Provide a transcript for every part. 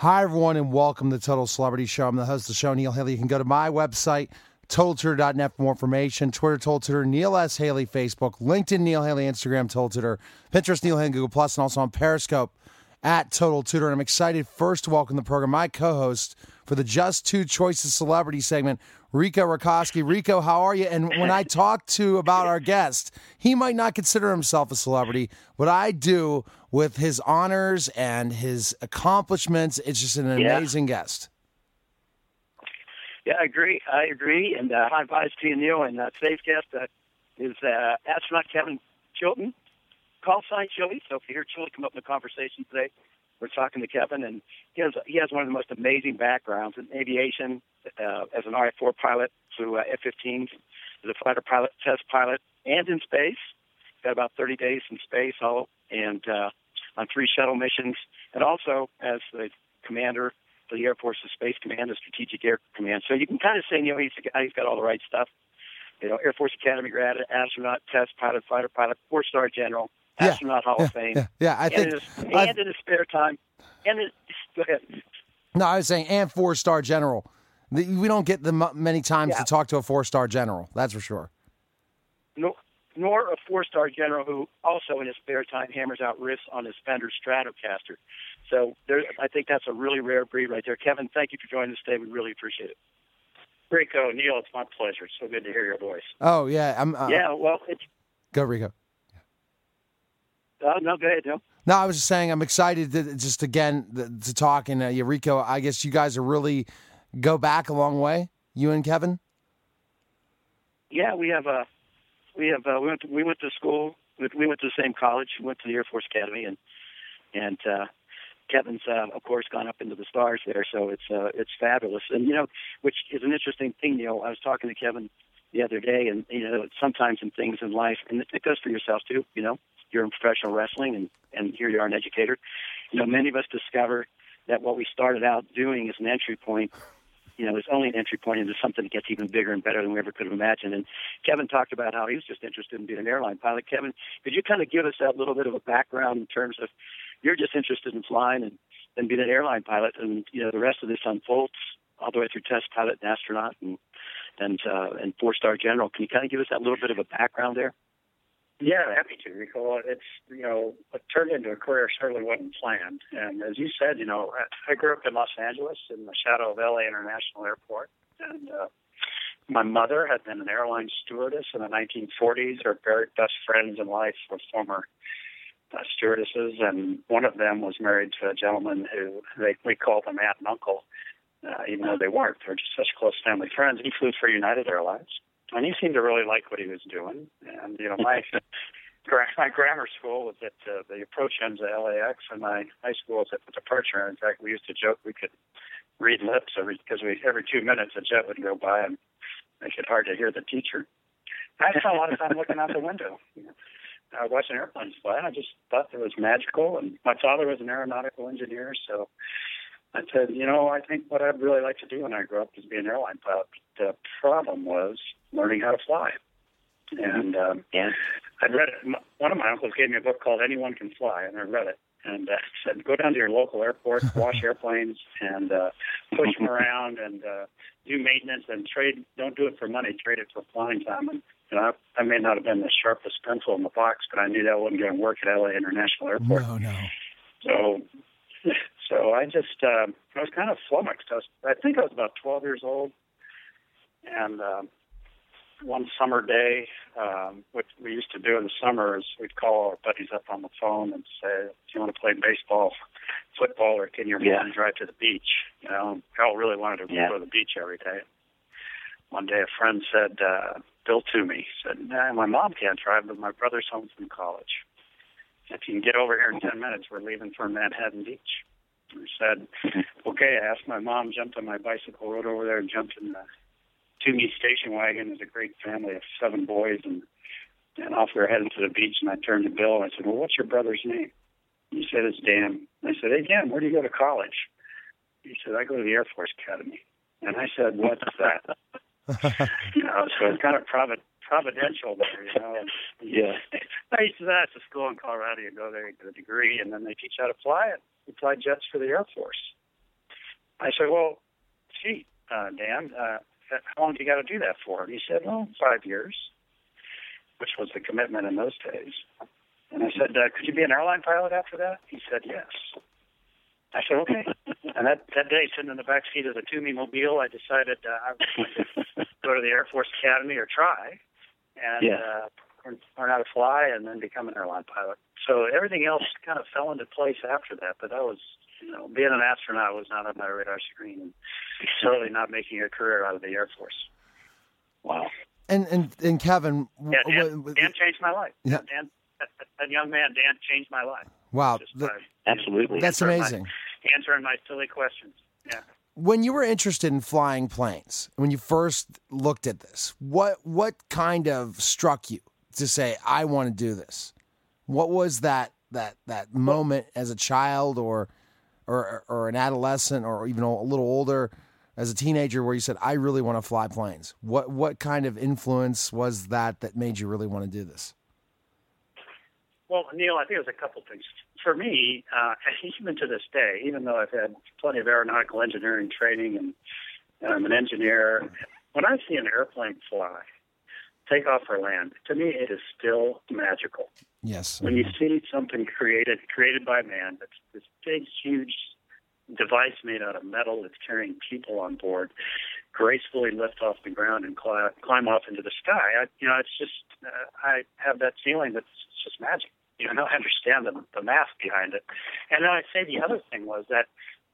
Hi, everyone, and welcome to Total Celebrity Show. I'm the host of the show, Neil Haley. You can go to my website, TotalTutor.net for more information. Twitter, Total Tutor, Neil S. Haley, Facebook, LinkedIn, Neil Haley, Instagram, Total Tutor, Pinterest, Neil Haley, Google Plus, and also on Periscope at Total Tutor. And I'm excited first to welcome the program my co-host for the Just Two Choices Celebrity segment, Rico Rakoski. Rico, how are you? And when I talk to about our guest, he might not consider himself a celebrity, but I do with his honors and his accomplishments. It's just an Yeah. amazing guest. Yeah, I agree. I agree. And uh, high fives to you, Neil. And uh, today's guest uh, is uh, astronaut Kevin Chilton, call sign Chili. So if you hear Chili come up in the conversation today, we're talking to Kevin, and he has he has one of the most amazing backgrounds in aviation. Uh, as an RF-4 pilot, flew uh, F-15s, as a fighter pilot, test pilot, and in space. Got about 30 days in space, all and uh, on three shuttle missions, and also as the commander for the Air Force's Space Command, the Strategic Air Command. So you can kind of say, you know, he's, he's got all the right stuff. You know, Air Force Academy grad, astronaut, test pilot, fighter pilot, four-star general, Yeah, astronaut Hall of Fame. Yeah, yeah, I and, think. in his, and in his spare time, and in, go ahead. no, I was saying, and four star general. We don't get them many times Yeah. to talk to a four star general. That's for sure. No, nor a four-star general who also in his spare time hammers out riffs on his Fender Stratocaster. So there, I think that's a really rare breed right there. Kevin, thank you for joining us today. We really appreciate it. Rico, Neil, it's my pleasure. It's so good to hear your voice. Oh yeah, I'm. Uh, yeah, well, it's Go Rico. uh, no, go ahead, no. No, I was just saying I'm excited to just again to talk and uh, yeah, Rico. I guess you guys are really go back a long way. You and Kevin. Yeah, we have uh we have uh, we went to, we went to school. We, we went to the same college. We went to the Air Force Academy, and and uh, Kevin's uh, of course gone up into the stars there. So it's uh, it's fabulous. And you know, which is an interesting thing. You know, I was talking to Kevin the other day, and you know, sometimes in things in life, and it goes for yourself too. You know, you're in professional wrestling, and and here you are an educator. You know, many of us discover that what we started out doing is an entry point you know, it's only an entry point into something that gets even bigger and better than we ever could have imagined. And Kevin talked about how he was just interested in being an airline pilot. Kevin, could you kind of give us that little bit of a background in terms of you're just interested in flying and, and being an airline pilot, and you know the rest of this unfolds all the way through test pilot and astronaut and and uh, and four star general. Can you kind of give us that little bit of a background there? Yeah, happy to, Rico. It's, you know, what turned into a career certainly wasn't planned. And as you said, you know, I grew up in Los Angeles in the shadow of LA International Airport. And uh, my mother had been an airline stewardess in the 1940s. Her very best friends in life were former uh, stewardesses, and one of them was married to a gentleman who they, we called them aunt and uncle, uh, even though they weren't. They're just such close family friends. He flew for United Airlines and he seemed to really like what he was doing. And you know, my my grammar school was at uh, the approach ends of LAX, and my high school was at the departure. In fact, we used to joke we could read lips every because we every two minutes a jet would go by and make it hard to hear the teacher. I spent a lot of time looking out the window. Uh, watching airplanes fly. I just thought it was magical, and my father was an aeronautical engineer, so I said, you know, I think what I'd really like to do when I grow up is be an airline pilot. The problem was learning how to fly. And um, Yeah. I'd read it. One of my uncles gave me a book called Anyone Can Fly, and I read it. And uh, said, go down to your local airport, wash airplanes, and uh, push them around, and uh, do maintenance, and trade. Don't do it for money. Trade it for flying time. And you know, I, I may not have been the sharpest pencil in the box, but I knew that wasn't going to work at LA International Airport. No, no. So, so I just uh, I was kind of flummoxed. I was, I think I was about 12 years old, and um, one summer day, um, what we used to do in the summer is we'd call our buddies up on the phone and say, "Do you want to play baseball, football, or can your Yeah. mom drive to the beach?" You know, Carl really wanted to Yeah. go to the beach every day. One day, a friend said, uh, "Bill Toomey said, nah, my mom can't drive, but my brother's home from college." if you can get over here in 10 minutes, we're leaving for Manhattan Beach. I said, okay. I asked my mom, jumped on my bicycle, rode over there, and jumped in the Toomey station wagon. There's a great family of seven boys, and and off we were heading to the beach. And I turned to Bill and I said, well, what's your brother's name? He said, it's Dan. I said, hey, Dan, where do you go to college? He said, I go to the Air Force Academy. And I said, what's that? you know, so it's kind of provid- providential there, you know. Yeah. I used to that to school in Colorado. You go there, you get a degree, and then they teach how to fly it. You fly jets for the Air Force. I said, well, gee, uh, Dan, uh, how long do you got to do that for? And he said, well, five years, which was the commitment in those days. And I said, uh, could you be an airline pilot after that? He said, yes. I said, okay. and that that day, sitting in the back seat of the Toomey Mobile, I decided uh, I would go to the Air Force Academy or try and Yeah. uh, learn, learn how to fly and then become an airline pilot. So everything else kind of fell into place after that. But that was, you know, being an astronaut was not on my radar screen, and certainly not making a career out of the Air Force. Wow. And and and Kevin, Yeah, Dan, w- w- Dan changed my life. Yeah. Dan, that, that young man, Dan changed my life. wow, Just th- by Absolutely. that's answering my- amazing. answering my silly questions. Yeah. When you were interested in flying planes, when you first looked at this, what what kind of struck you to say I want to do this? What was that that that moment as a child or or or an adolescent or even a little older as a teenager where you said I really want to fly planes? What what kind of influence was that that made you really want to do this? Well, Neil, I think it was a couple things. For me, uh, even to this day, even though I've had plenty of aeronautical engineering training and, and I'm an engineer, when I see an airplane fly, take off or land, to me it is still magical. Yes. When you see something created created by man, that's this big, huge device made out of metal that's carrying people on board, gracefully lift off the ground and climb, climb off into the sky. I, you know, it's just uh, I have that feeling that it's just magic. You know, understand the, the math behind it. And then I'd say the other thing was that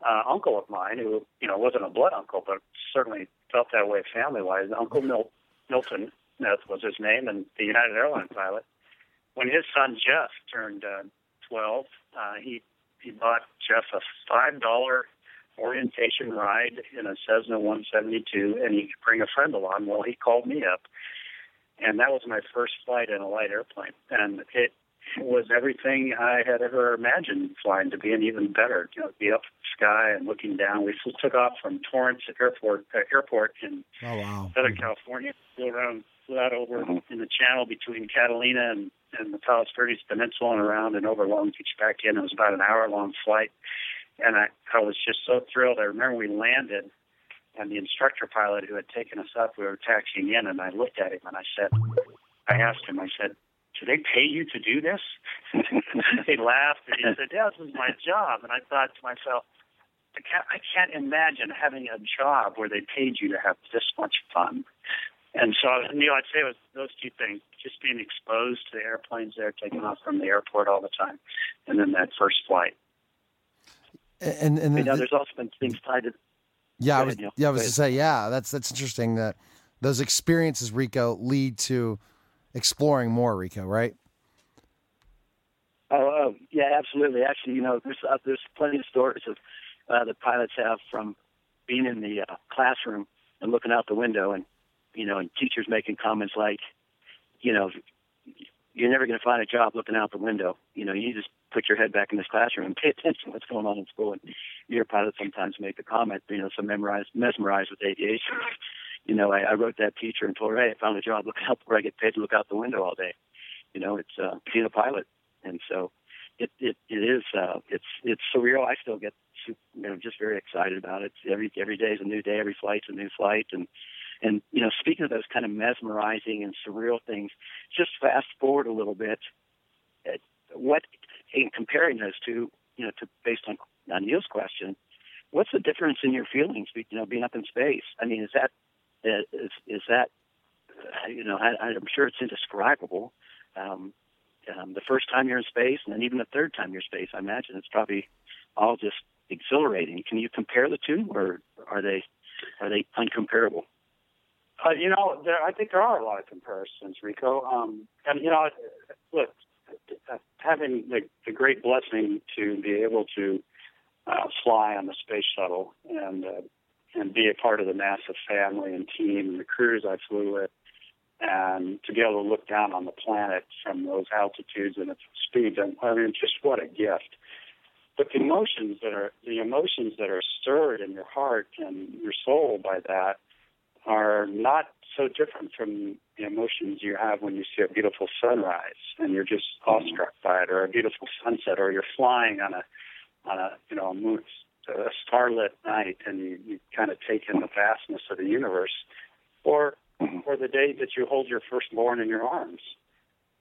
uh, uncle of mine, who you know wasn't a blood uncle, but certainly felt that way family-wise, Uncle Mil- Milton Smith was his name, and the United Airlines pilot. When his son Jeff turned uh, 12, uh, he he bought Jeff a five dollar orientation ride in a Cessna 172, and he could bring a friend along. Well, he called me up, and that was my first flight in a light airplane, and it was everything I had ever imagined flying to be, and even better. You know, be up in the sky and looking down. We took off from Torrance Airport uh, Airport in Oh wow. Southern California, flew around, flew out over in the channel between Catalina and, and the Palos Verdes Peninsula and around and over Long Beach back in. It was about an hour long flight. And I, I was just so thrilled. I remember we landed and the instructor pilot who had taken us up, we were taxiing in and I looked at him and I said, I asked him, I said, do they pay you to do this? he laughed and he said, yeah, this is my job. And I thought to myself, I can't, I can't imagine having a job where they paid you to have this much fun. And so, Neil, I'd say it was those two things: just being exposed to the airplanes there, taking off from the airport all the time, and then that first flight. And and You know, the- there's also been things tied to Yeah, I was, yeah, I was to say, yeah, that's that's interesting that those experiences, Rico, lead to exploring more, Rico, right? Oh, oh, yeah, absolutely. Actually, you know, there's uh, there's plenty of stories of uh, the pilots have from being in the uh, classroom and looking out the window, and you know, and teachers making comments like, you know, you're never going to find a job looking out the window. You know, you just put your head back in this classroom and pay attention to what's going on in school. And your pilots sometimes make the comment, you know, so memorized, mesmerized with aviation. You know, I, I wrote that teacher and told her, hey, I found a job Look out where I get paid to look out the window all day. You know, it's uh, being a pilot and so it it, it is uh, it's it's surreal. I still get you know just very excited about it. Every every day is a new day. Every flight's a new flight, and and you know speaking of those kind of mesmerizing and surreal things, just fast forward a little bit. At what in comparing those two, you know, to based on on Neil's question, what's the difference in your feelings? You know, being up in space. I mean, is that is is that uh, you know I, I'm sure it's indescribable. Um, um, the first time you're in space, and then even the third time you're in space, I imagine it's probably all just exhilarating. Can you compare the two, or are they are they uncomparable? Uh, you know, there, I think there are a lot of comparisons, Rico. Um, and you know, look, uh, having the, the great blessing to be able to uh, fly on the space shuttle and uh, and be a part of the NASA family and team and the crews I flew with, and to be able to look down on the planet from those altitudes and its speeds. And I mean, just what a gift. But the emotions that are the emotions that are stirred in your heart and your soul by that are not so different from the emotions you have when you see a beautiful sunrise and you're just mm-hmm. awestruck by it, or a beautiful sunset, or you're flying on a on a you know a moon, a starlit night and you, you kind of take in the vastness of the universe, or or the day that you hold your firstborn in your arms.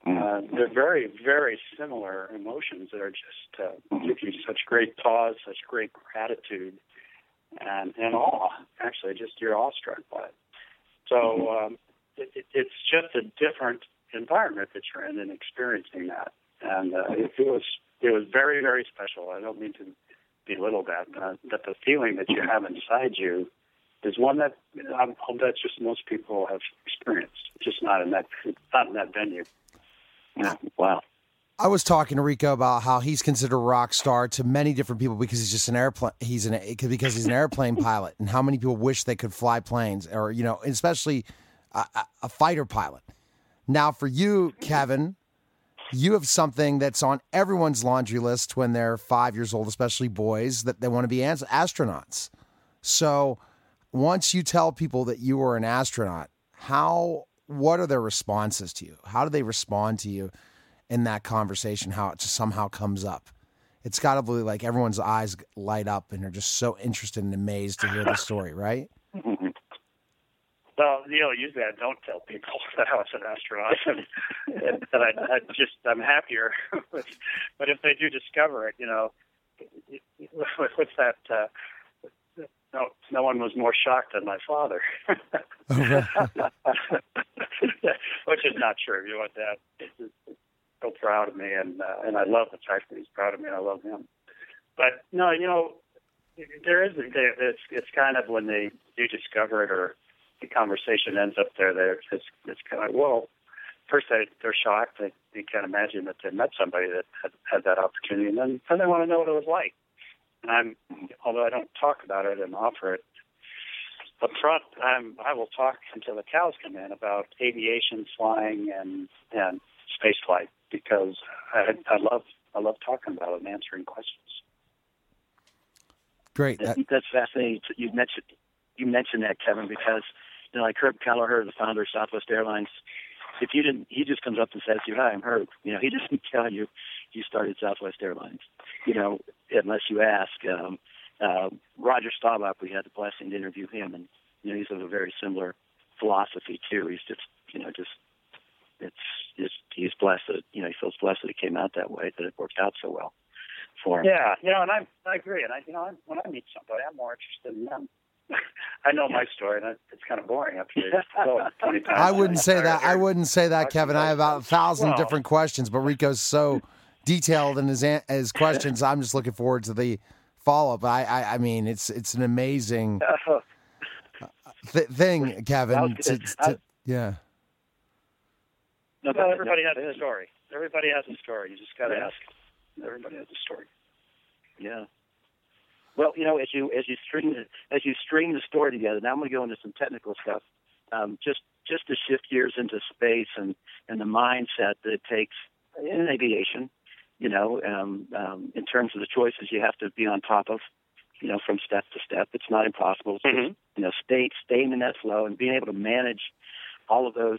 Uh, they're very, very similar emotions that are just uh, give you such great pause, such great gratitude, and, and awe. Actually, just you're awestruck by it. So um, it, it, it's just a different environment that you're in and experiencing that. And uh, it, it was it was very, very special. I don't mean to belittle that, uh, but the feeling that you have inside you is one that I hope that just most people have experienced, just not in that not in that venue. Yeah. Wow. I was talking to Rico about how he's considered a rock star to many different people because he's just an airplane. He's an because he's an airplane pilot, and how many people wish they could fly planes, or you know, especially a, a fighter pilot. Now, for you, Kevin, you have something that's on everyone's laundry list when they're five years old, especially boys, that they want to be astronauts. So, once you tell people that you are an astronaut, how what are their responses to you? How do they respond to you in that conversation? How it just somehow comes up? It's got to be like everyone's eyes light up and they're just so interested and amazed to hear the story, right? Well, you know, usually I don't tell people that I was an astronaut, and, and I, I just I'm happier. with, but if they do discover it, you know, what's that? Uh, no, no one was more shocked than my father, which is not true. You know what? That is so proud of me, and uh, and I love the fact that he's proud of me. I love him. But no, you know, there is it's it's kind of when they do discover it or the conversation ends up there. There, it's it's kind of well. First, they they're shocked. They they can't imagine that they met somebody that had had that opportunity, and then then they want to know what it was like. And I'm, although I don't talk about it and offer it up front, I'm, I will talk until the cows come in about aviation, flying, and and space flight because I, I love I love talking about it and answering questions. Great. Think that's fascinating. You mentioned you mentioned that Kevin because like Herb Kelleher, the founder of Southwest Airlines. If you didn't, he just comes up and says to you, "Hi, I'm Herb." You know, he doesn't tell you you started Southwest Airlines. You know, unless you ask. Um, uh, Roger Staubach, we had the blessing to interview him, and you know he's of a very similar philosophy too. He's just you know just it's just he's blessed that you know he feels blessed that it came out that way that it worked out so well for him. Yeah, you know, and I I agree, and I you know I'm, when I meet somebody, I'm more interested in them. I know my story, and it's kind of boring up here. I wouldn't say that. I wouldn't say that, Kevin. I have about a thousand well, different questions, but Rico's so detailed in his his questions. I'm just looking forward to the follow up. I, I, I mean, it's it's an amazing oh. uh, th- thing, Kevin. To, to, yeah. No, well, everybody has a story. Everybody has a story. You just got to ask. Everybody has a story. Yeah. Well, you know, as you as you string the, as you string the story together. Now I'm going to go into some technical stuff. Um, just just to shift gears into space and and the mindset that it takes in aviation you know, um, um, in terms of the choices you have to be on top of, you know, from step to step. It's not impossible. It's mm-hmm. just, you know, stay, staying in that flow and being able to manage all of those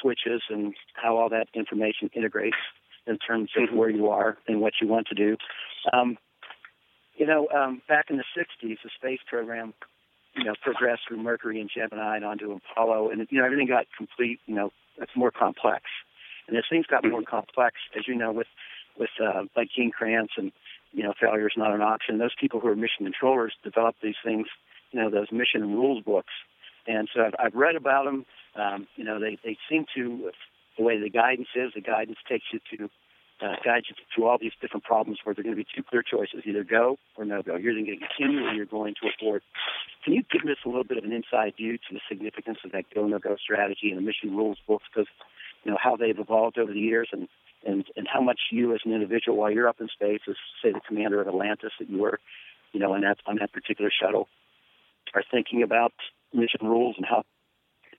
switches and how all that information integrates in terms of mm-hmm. where you are and what you want to do. Um, you know, um, back in the 60s, the space program, you know, progressed through Mercury and Gemini and onto Apollo, and, you know, everything got complete, you know, it's more complex. And as things got more complex, as you know, with with uh, like Gene Kranz and you know failure is not an option. Those people who are mission controllers develop these things, you know, those mission rules books. And so I've, I've read about them. Um, you know, they they seem to the way the guidance is. The guidance takes you to uh, guide you through all these different problems where there are going to be two clear choices: either go or no go. You're going to continue or you're going to abort. Can you give us a little bit of an inside view to the significance of that go no go strategy and the mission rules books? Because you know how they've evolved over the years and and and how much you as an individual while you're up in space as say the commander of Atlantis that you were, you know, on that on that particular shuttle, are thinking about mission rules and how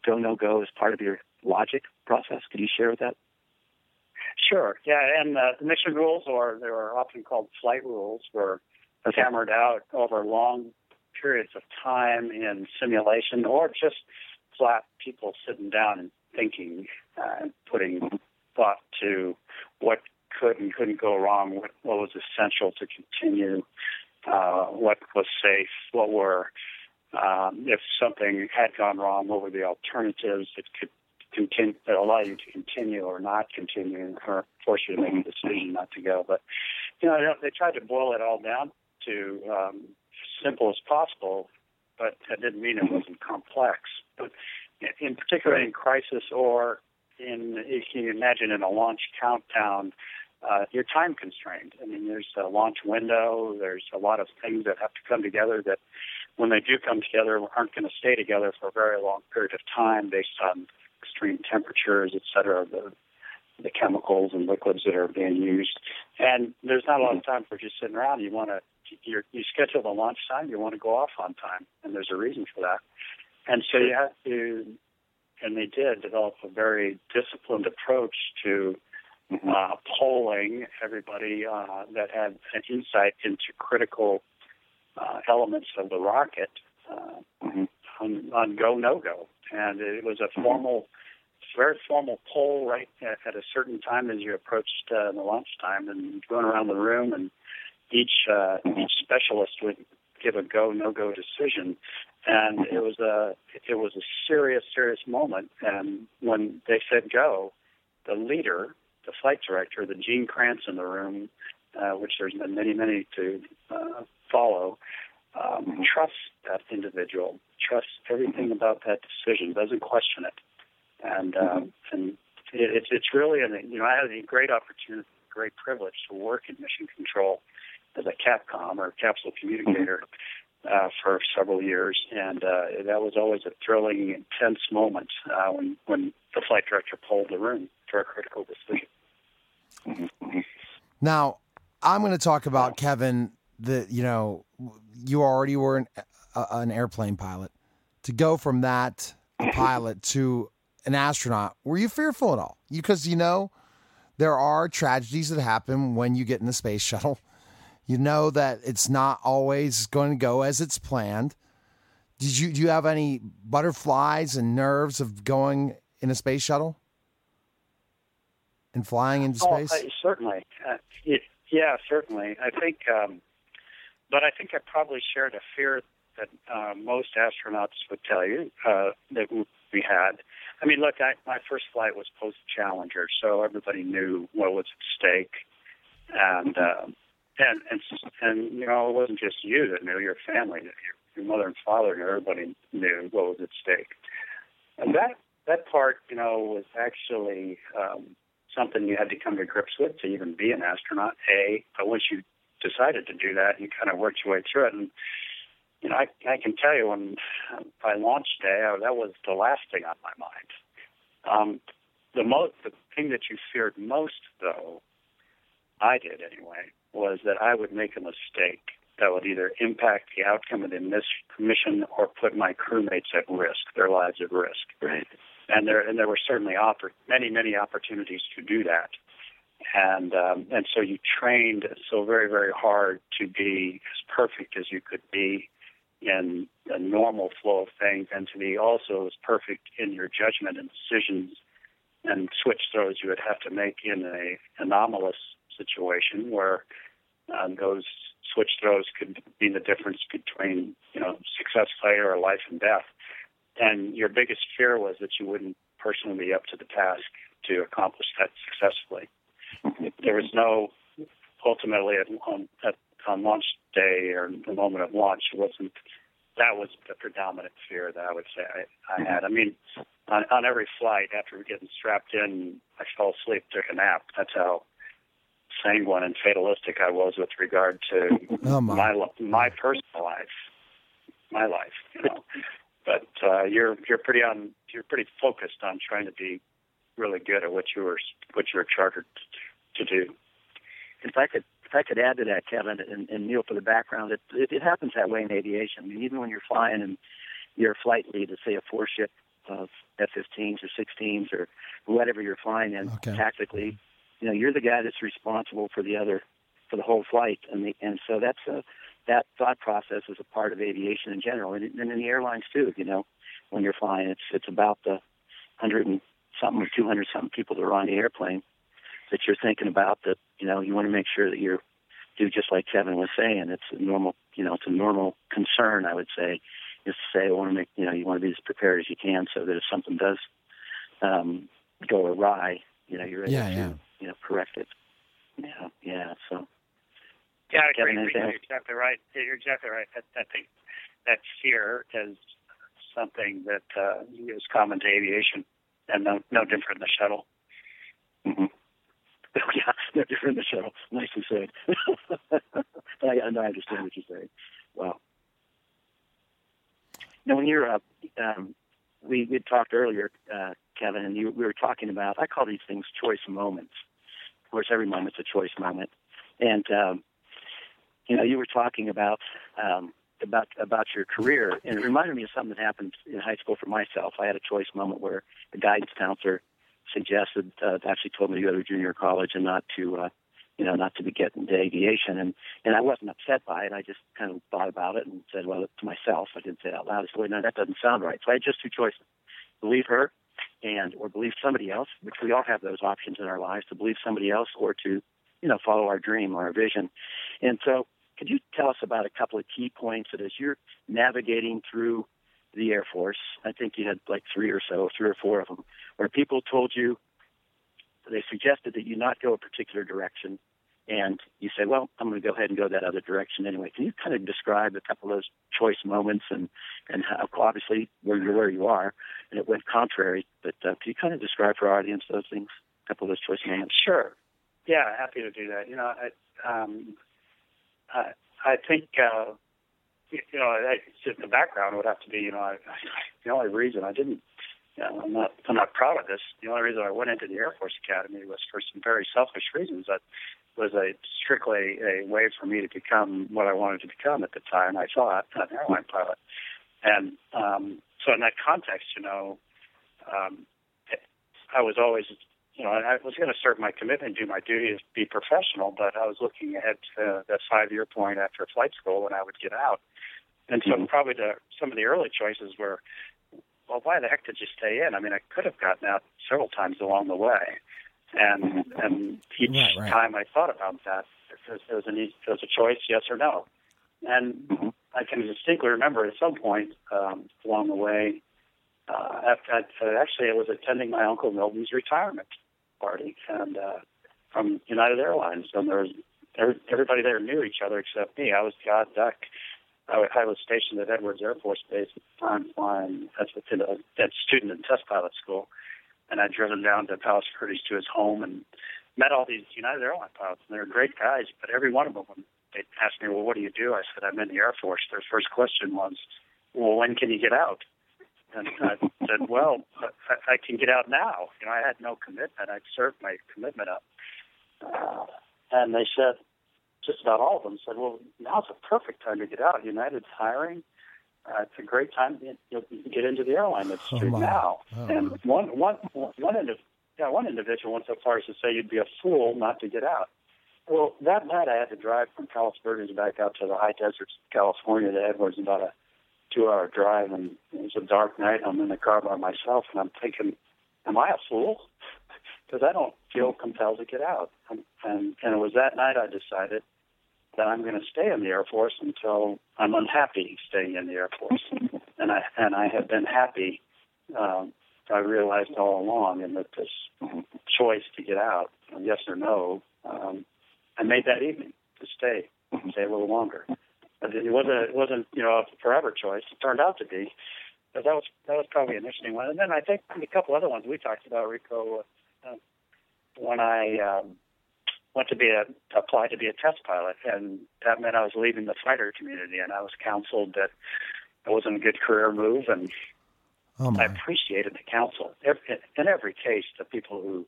go no go is part of your logic process. Could you share with that? Sure. Yeah, and uh, the mission rules, or they were often called flight rules, were hammered out over long periods of time in simulation, or just flat people sitting down and thinking uh, and putting thought to what could and couldn't go wrong, what, what was essential to continue uh, what was safe, what were um, if something had gone wrong, what were the alternatives that could continue that allow you to continue or not continue, or force you to make a decision not to go. But you know, they tried to boil it all down to um, simple as possible, but that didn't mean it wasn't complex. But in particular, in crisis or in, if you imagine in a launch countdown, uh, you're time constrained. I mean, there's a launch window. There's a lot of things that have to come together that, when they do come together, aren't going to stay together for a very long period of time based on extreme temperatures, et cetera, the, the chemicals and liquids that are being used. And there's not a lot of time for just sitting around. You want to you you schedule the launch time. You want to go off on time, and there's a reason for that. And so you have to, and they did develop a very disciplined approach to mm-hmm. uh, polling everybody uh, that had an insight into critical uh, elements of the rocket uh, mm-hmm. on, on go no go, and it was a mm-hmm. formal very formal poll right at, at a certain time as you approached uh, the lunch time and going around the room and each uh, each specialist would give a go no go decision. And it was a it was a serious serious moment. And when they said go the leader the flight director the Gene Kranz in the room uh, which there's been many many to uh, follow um, trust that individual trusts everything about that decision doesn't question it and um, and it, it's it's really an you know I had a great opportunity, great privilege to work in mission control as a Capcom or capsule communicator uh, for several years, and uh, that was always a thrilling, intense moment uh, when when the flight director pulled the room for a critical decision. Now, I'm going to talk about Kevin. That you know, you already were an, uh, an airplane pilot. To go from that pilot to an astronaut, were you fearful at all? Because you know there are tragedies that happen when you get in the space shuttle. You know that it's not always going to go as it's planned. Did you do you have any butterflies and nerves of going in a space shuttle and flying into oh, space? Uh, certainly, uh, yeah, certainly. I think, um, but I think I probably shared a fear that uh, most astronauts would tell you uh, that we had. I mean, look, I, my first flight was post Challenger, so everybody knew what was at stake, and uh, and and and you know, it wasn't just you that knew, your family your, your mother and father knew, everybody knew what was at stake, and that that part, you know, was actually um, something you had to come to grips with to even be an astronaut. A, but once you decided to do that, you kind of worked your way through it, and you know, I, I can tell you when by launch day, I, that was the last thing on my mind. Um, the most, the thing that you feared most, though, I did anyway, was that I would make a mistake that would either impact the outcome of the mission or put my crewmates at risk, their lives at risk. Right. And there, and there were certainly oppor- many, many opportunities to do that. And um, and so you trained so very, very hard to be as perfect as you could be in the normal flow of things and to be also as perfect in your judgment and decisions and switch throws you would have to make in a anomalous situation where um, those switch throws could be the difference between you know success failure or life and death. And your biggest fear was that you wouldn't personally be up to the task to accomplish that successfully. There was no ultimately at, at on launch day or the moment of launch wasn't that was the predominant fear that I would say I, I had. I mean, on, on every flight after getting strapped in, I fell asleep, took a nap. That's how sanguine and fatalistic I was with regard to oh my. my my personal life, my life. You know, but uh, you're you're pretty on you're pretty focused on trying to be really good at what you were what you were chartered to do. If I could if I could add to that, Kevin and, and Neil, for the background, it, it, it happens that way in aviation. I mean, even when you're flying and you're a flight lead, to say a four ship uh, of F-15s or 16s or whatever you're flying in okay. tactically, you know, you're the guy that's responsible for the other, for the whole flight, and the, and so that's a that thought process is a part of aviation in general, and, and in the airlines too. You know, when you're flying, it's it's about the hundred and something or two hundred something people that are on the airplane that you're thinking about that you know you want to make sure that you're do just like Kevin was saying. It's a normal you know, it's a normal concern, I would say, is to say, I want to make, you know, you want to be as prepared as you can so that if something does um, go awry, you know, you're able Yeah, to, yeah. you know, correct it. Yeah, yeah. So, Yeah, I. Kevin, anything You're exactly right. You're exactly right. That, that thing, that fear is something that uh, is common to aviation, and no no different in the shuttle. hmm yeah, no different shuttle. Nicely said. I, I understand what you're saying. Wow. Now, when you're, uh, um, we we talked earlier, uh, Kevin, and you, we were talking about. I call these things choice moments. Of course, every moment's a choice moment, and um, you know, you were talking about um, about about your career, and it reminded me of something that happened in high school for myself. I had a choice moment where the guidance counselor suggested, uh, actually told me to go to junior college and not to, uh, you know, not to be getting into aviation. And and I wasn't upset by it. I just kind of thought about it and said, well, to myself. I didn't say it out loud. I said, wait, no, that doesn't sound right. So I had just two choices: believe her, and or believe somebody else, which we all have those options in our lives to believe somebody else or to, you know, follow our dream or our vision. And so, could you tell us about a couple of key points that as you're navigating through the Air Force, I think you had like three or so, three or four of them, where people told you they suggested that you not go a particular direction, and you say, "Well, I'm going to go ahead and go that other direction anyway." Can you kind of describe a couple of those choice moments and and how obviously where you're where you are, and it went contrary, but uh, can you kind of describe for our audience those things, a couple of those choice moments? Sure. Yeah, happy to do that. You know, I, um, I, I think, uh, you know, I, just the background would have to be, you know, I, the only reason I didn't, you know, I'm not, I'm not proud of this. The only reason I went into the Air Force Academy was for some very selfish reasons. That was a strictly a way for me to become what I wanted to become at the time. I thought an airline pilot, and um, so in that context, you know, um, I was always you know, I was going to serve my commitment, do my duty, to be professional, but I was looking ahead to that five-year point after flight school when I would get out. And so Mhm. probably the, some of the early choices were, well, why the heck did you stay in? I mean, I could have gotten out several times along the way. And and each Right, right. time I thought about that, there was, was, an, was a choice, yes or no. And Mhm. I can distinctly remember at some point um, along the way, uh, after, uh, actually, I was attending my uncle Milton's retirement party, and uh, from United Airlines, and there was every, everybody there knew each other except me. I was the odd duck. I, was stationed at Edwards Air Force Base at the time, flying as a, at student and test pilot school, and I'd driven down to Palos Verdes to his home and met all these United Airline pilots, and they were great guys. But every one of them, when they asked me, "Well, what do you do?" I said, "I'm in the Air Force." Their first question was, "Well, when can you get out?" And I said, "Well, I, I can get out now." You know, I had no commitment. I'd served my commitment up. Uh, and they said, just about all of them said, "Well, now's the perfect time to get out. United's hiring. Uh, it's a great time to you know, get into the airline industry Oh, my. now." Oh, and one one one indiv- yeah, one individual went so far as to say you'd be a fool not to get out. Well, that night I had to drive from Palos Verdes back out to the high deserts of California to Edwards, about a two-hour drive, and it was a dark night. I'm in the car by myself, and I'm thinking, "Am I a fool?" Because I don't feel compelled to get out. And, and and it was that night I decided that I'm going to stay in the Air Force until I'm unhappy staying in the Air Force, and I and I have been happy. Um, I realized all along, and that this choice to get out, yes or no, um, I made that evening to stay, stay a little longer. It wasn't, it wasn't, you know, a forever choice. It turned out to be. But that was that was probably an interesting one. And then I think a couple other ones we talked about, Rico. Uh, when I um, went to be a apply to be a test pilot, and that meant I was leaving the fighter community, and I was counseled that it wasn't a good career move, and oh I appreciated the counsel. In every case, the people who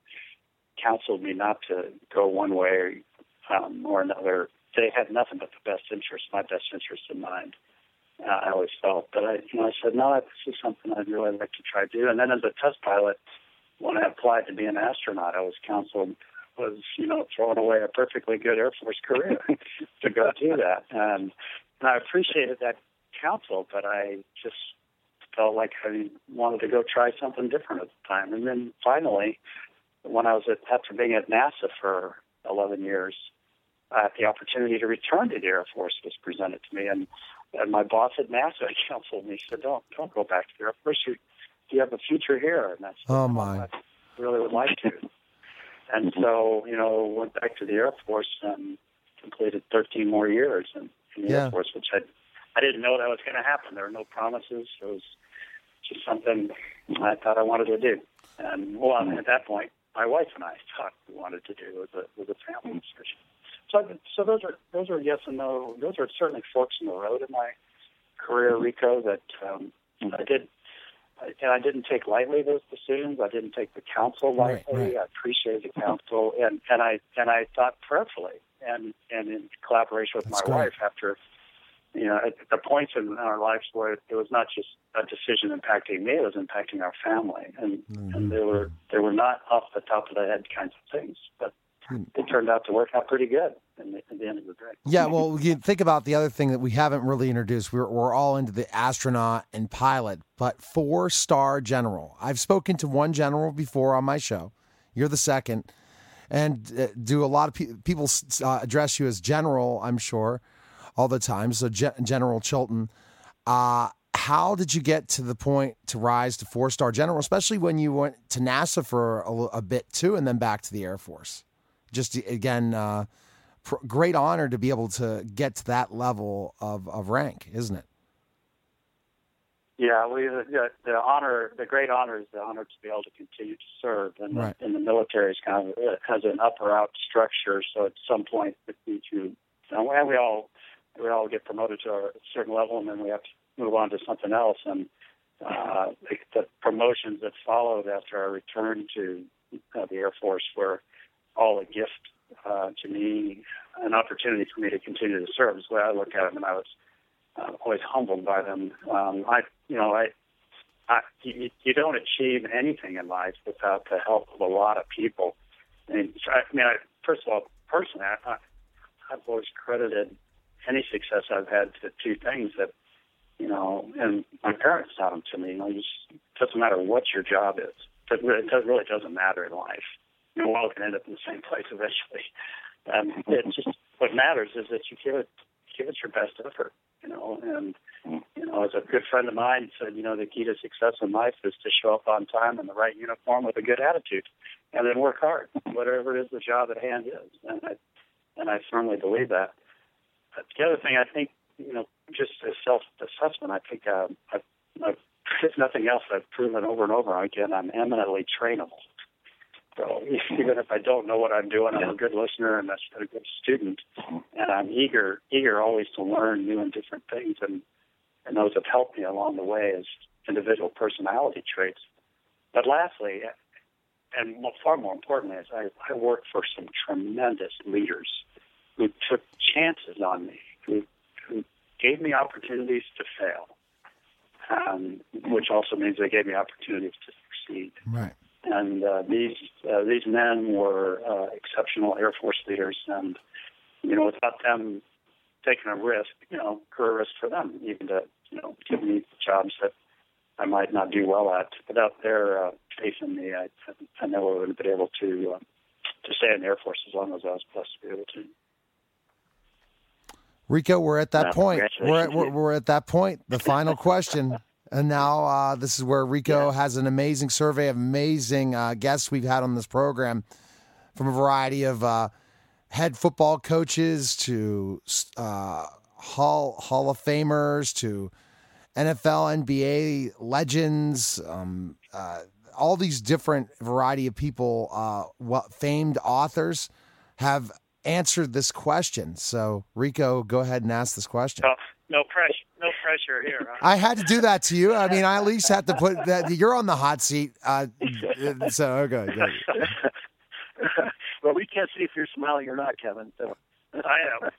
counseled me not to go one way um, or another, they had nothing but the best interest, my best interest in mind. Uh, I always felt, but I, you know, I said, no, this is something I'd really like to try to do. And then as a test pilot, when I applied to be an astronaut, I was counseled was, you know, throwing away a perfectly good Air Force career to go do that. And, and I appreciated that counsel, but I just felt like I wanted to go try something different at the time. And then finally, when I was at, after being at NASA for 11 years, uh, the opportunity to return to the Air Force was presented to me, and and my boss at NASA counseled me. He said, "Don't don't go back to the Air Force. You you have a future here." And I said, Oh, my. I really would like to. And so, you know, went back to the Air Force and completed 13 more years in, in the Yeah. Air Force, which I I didn't know that was going to happen. There were no promises. It was just something I thought I wanted to do. And well, at that point, my wife and I thought we wanted to do was a was a family decision. So so those are those are yes and no. Those are certainly forks in the road in my career, Rico. That um, I did. And I didn't take lightly those decisions. I didn't take the counsel lightly. right. I appreciated the counsel, and, and I and I thought prayerfully and and in collaboration with That's my great. wife after you know, at the points in our lives where it was not just a decision impacting me, it was impacting our family. And, Mm-hmm. and they were they were not off the top of the head kinds of things, but Hmm. they turned out to work out pretty good the, at the end of the. Yeah, well, you think about the other thing that we haven't really introduced. We're, we're all into the astronaut and pilot, but four star general. I've spoken to one general before on my show. You're the second. And uh, do a lot of pe- people uh, address you as general, I'm sure, all the time. So, Gen- General Chilton, uh, how did you get to the point to rise to four star general, especially when you went to NASA for a, a bit too and then back to the Air Force? Just again, uh, pr- great honor to be able to get to that level of, of rank, isn't it? Yeah, we the, the honor, the great honor is the honor to be able to continue to serve, and Right. the, and the military is kind of it has an up or out structure. So at some point, if you, you know, and we all we all get promoted to a certain level, and then we have to move on to something else. And uh, the, the promotions that followed after our return to uh, the Air Force were all a gift uh, to me, an opportunity for me to continue to serve. Is the way I look at them, and I was uh, always humbled by them. Um, I, you know, I, I, you, you don't achieve anything in life without the help of a lot of people. And I, mean, I, first of all, personally, I, I, I've always credited any success I've had to two things that, you know, and my parents taught them to me. You know, it doesn't matter what your job is. It really doesn't matter in life. You know, we're all going to end up in the same place eventually. Um, it just what matters is that you give it give it your best effort. You know, and you know, as a good friend of mine said, you know, the key to success in life is to show up on time in the right uniform with a good attitude, and then work hard, whatever it is the job at hand is. And I and I firmly believe that. But the other thing, I think, you know, just as self-assessment, I think uh, I've, I've, if nothing else, I've proven over and over again I'm eminently trainable. So even if I don't know what I'm doing, I'm a good listener and a good student, and I'm eager, eager always to learn new and different things, and and those have helped me along the way as individual personality traits. But lastly, and far more importantly, is I, I worked for some tremendous leaders who took chances on me, who who gave me opportunities to fail, um, which also means they gave me opportunities to succeed Right. And uh, these uh, these men were uh, exceptional Air Force leaders, and you know, without them taking a risk, you know, career risk for them, even to you know give me jobs that I might not do well at. Without their uh, faith in me, I, I never would have been able to uh, to stay in the Air Force as long as I was blessed to be able to. Rico, we're at that point. We're at, we're, we're at that point. The final question. And now uh, this is where Rico has an amazing survey of amazing uh, guests we've had on this program from a variety of uh, head football coaches to uh, Hall, Hall of Famers to NFL, NBA legends, um, uh, all these different variety of people, uh, what famed authors have answered this question. So, Rico, go ahead and ask this question. Oh, no pressure, no pressure here. Huh? I had to do that to you. I mean, I at least had to put that. You're on the hot seat. Uh, so, okay. good. well, we can't see if you're smiling or not, Kevin. So I am.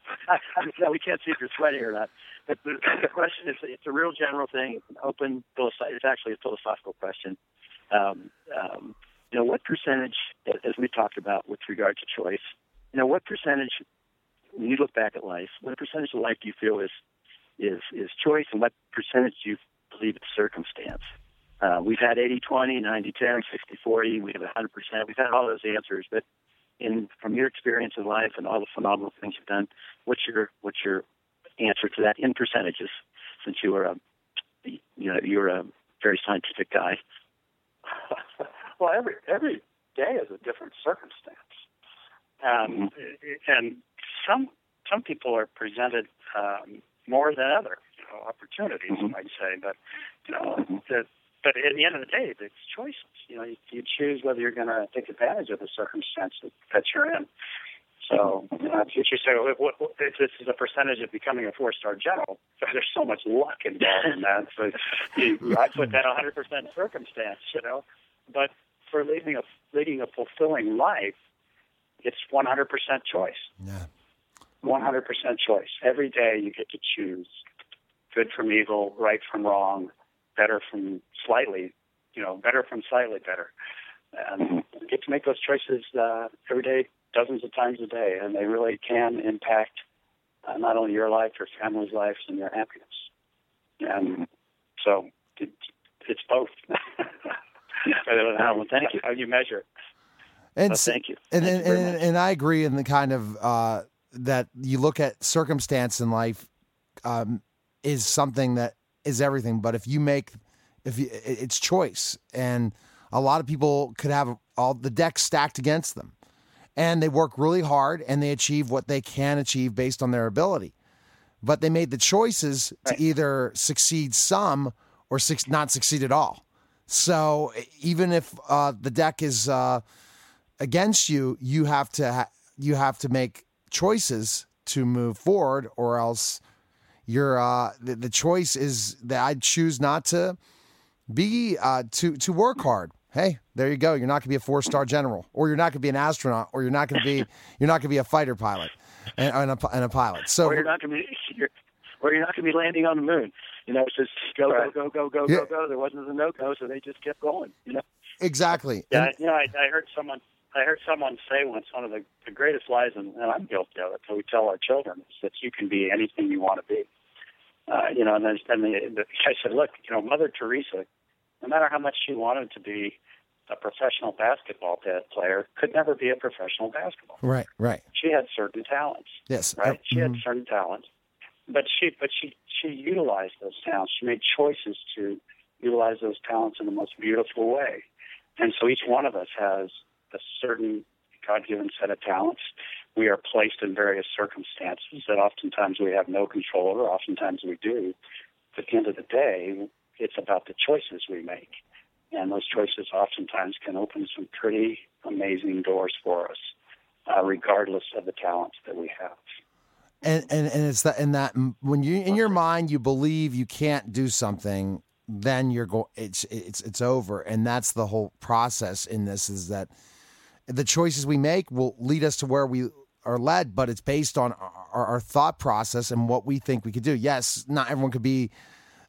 no, we can't see if you're sweating or not. But the, the question is, it's a real general thing, it's an open philosophical. It's actually a philosophical question. Um, um, you know, what percentage, as we talked about with regard to choice, you know, what percentage, when you look back at life, what percentage of life do you feel is is is choice, and what percentage do you believe it's circumstance? Uh, we've had 80 20, 90 10, 60 40, we have 100%. We've had all those answers, but in from your experience in life and all the phenomenal things you've done, what's your what's your answer to that in percentages? Since you were a you know you're a very scientific guy. well, every every day is a different circumstance, um, and some some people are presented um, more than other you know, opportunities, mm-hmm. you might say. But you know, mm-hmm. the, but at the end of the day, it's choices. You know, you, you choose whether you're going to take advantage of the circumstance that, that you're in. So you know, if you say, well, what, what, this is a percentage of becoming a four-star general, there's so much luck involved in that. So you, I put that 100% circumstance, you know. But for leading a leading a fulfilling life, it's 100% choice. Yeah. 100% choice. Every day you get to choose good from evil, right from wrong, better from slightly, you know, better from slightly better. And you get to make those choices uh, every day, dozens of times a day, and they really can impact uh, not only your life, your family's lives, and your happiness. And so it, it's both. well, thank you. How you measure it. And well, thank you. And and, and, and, I agree in the kind of uh, that you look at circumstance in life um, is something that is everything. But if you make, if you, it's choice, and a lot of people could have all the decks stacked against them, and they work really hard and they achieve what they can achieve based on their ability. But they made the choices right. to either succeed some or not succeed at all. So even if uh, the deck is uh, against you, you have to ha- you have to make choices to move forward, or else you're uh, the, the choice is that I choose not to be uh, to to work hard. Hey, there you go. You're not going to be a four star general, or you're not going to be an astronaut, or you're not going to be you're not going to be a fighter pilot and, and, a, and a pilot. So or you're not going to be you're, or you're not going to be landing on the moon. You know, it's just go right. go go go go yeah. go go. There wasn't a no go, so they just kept going. You know. Exactly. Yeah, and, you know, I, I heard someone I heard someone say once one of the, the greatest lies, and, and I'm guilty of it, that we tell our children is that you can be anything you want to be. Uh, you know, and then, then the, the guy said, look, you know, Mother Teresa, no matter how much she wanted to be a professional basketball player, could never be a professional basketball. Player. Right, right. She had certain talents. Yes, right. She mm-hmm. had certain talents, but she but she she utilized those talents. She made choices to utilize those talents in the most beautiful way. And so each one of us has a certain God given set of talents. We are placed in various circumstances that oftentimes we have no control over, oftentimes we do. At the end of the day, it's about the choices we make. And those choices oftentimes can open some pretty amazing doors for us, uh, regardless of the talents that we have. And, and and it's that in that when you in your mind you believe you can't do something, then you're going it's it's it's over, and that's the whole process in this is that the choices we make will lead us to where we are led, but it's based on our, our, thought process and what we think we could do. Yes, not everyone could be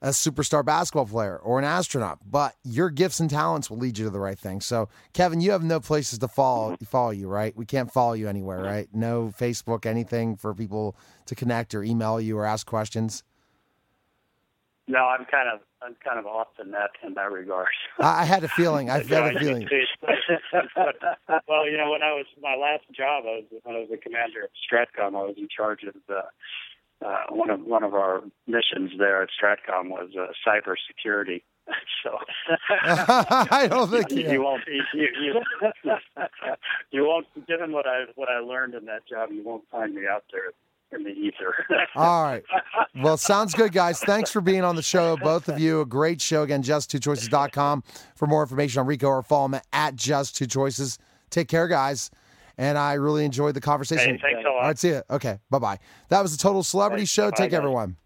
a superstar basketball player or an astronaut, but your gifts and talents will lead you to the right thing. So, Kevin, you have no places to follow mm-hmm. follow you, right? We can't follow you anywhere, right? No Facebook, anything for people to connect or email you or ask questions. No, I'm kind of I'm kind of off the net in that regard. I had a feeling. I had a feeling. well, you know, when I was my last job, I was when I was the commander of Stratcom. I was in charge of the, uh, one of one of our missions there at Stratcom was uh, cyber security. so I don't think you, you won't you, you, you won't given what I what I learned in that job, you won't find me out there in the ether. All right. Well, sounds good, guys. Thanks for being on the show, both of you. A great show. Again, just2choices.com for more information on Rico or follow him at just2choices. Take care, guys. And I really enjoyed the conversation. Hey, thanks a lot. All right, see you. Okay, bye bye. That was the Total Celebrity thanks. Show. Bye, Take guys. everyone.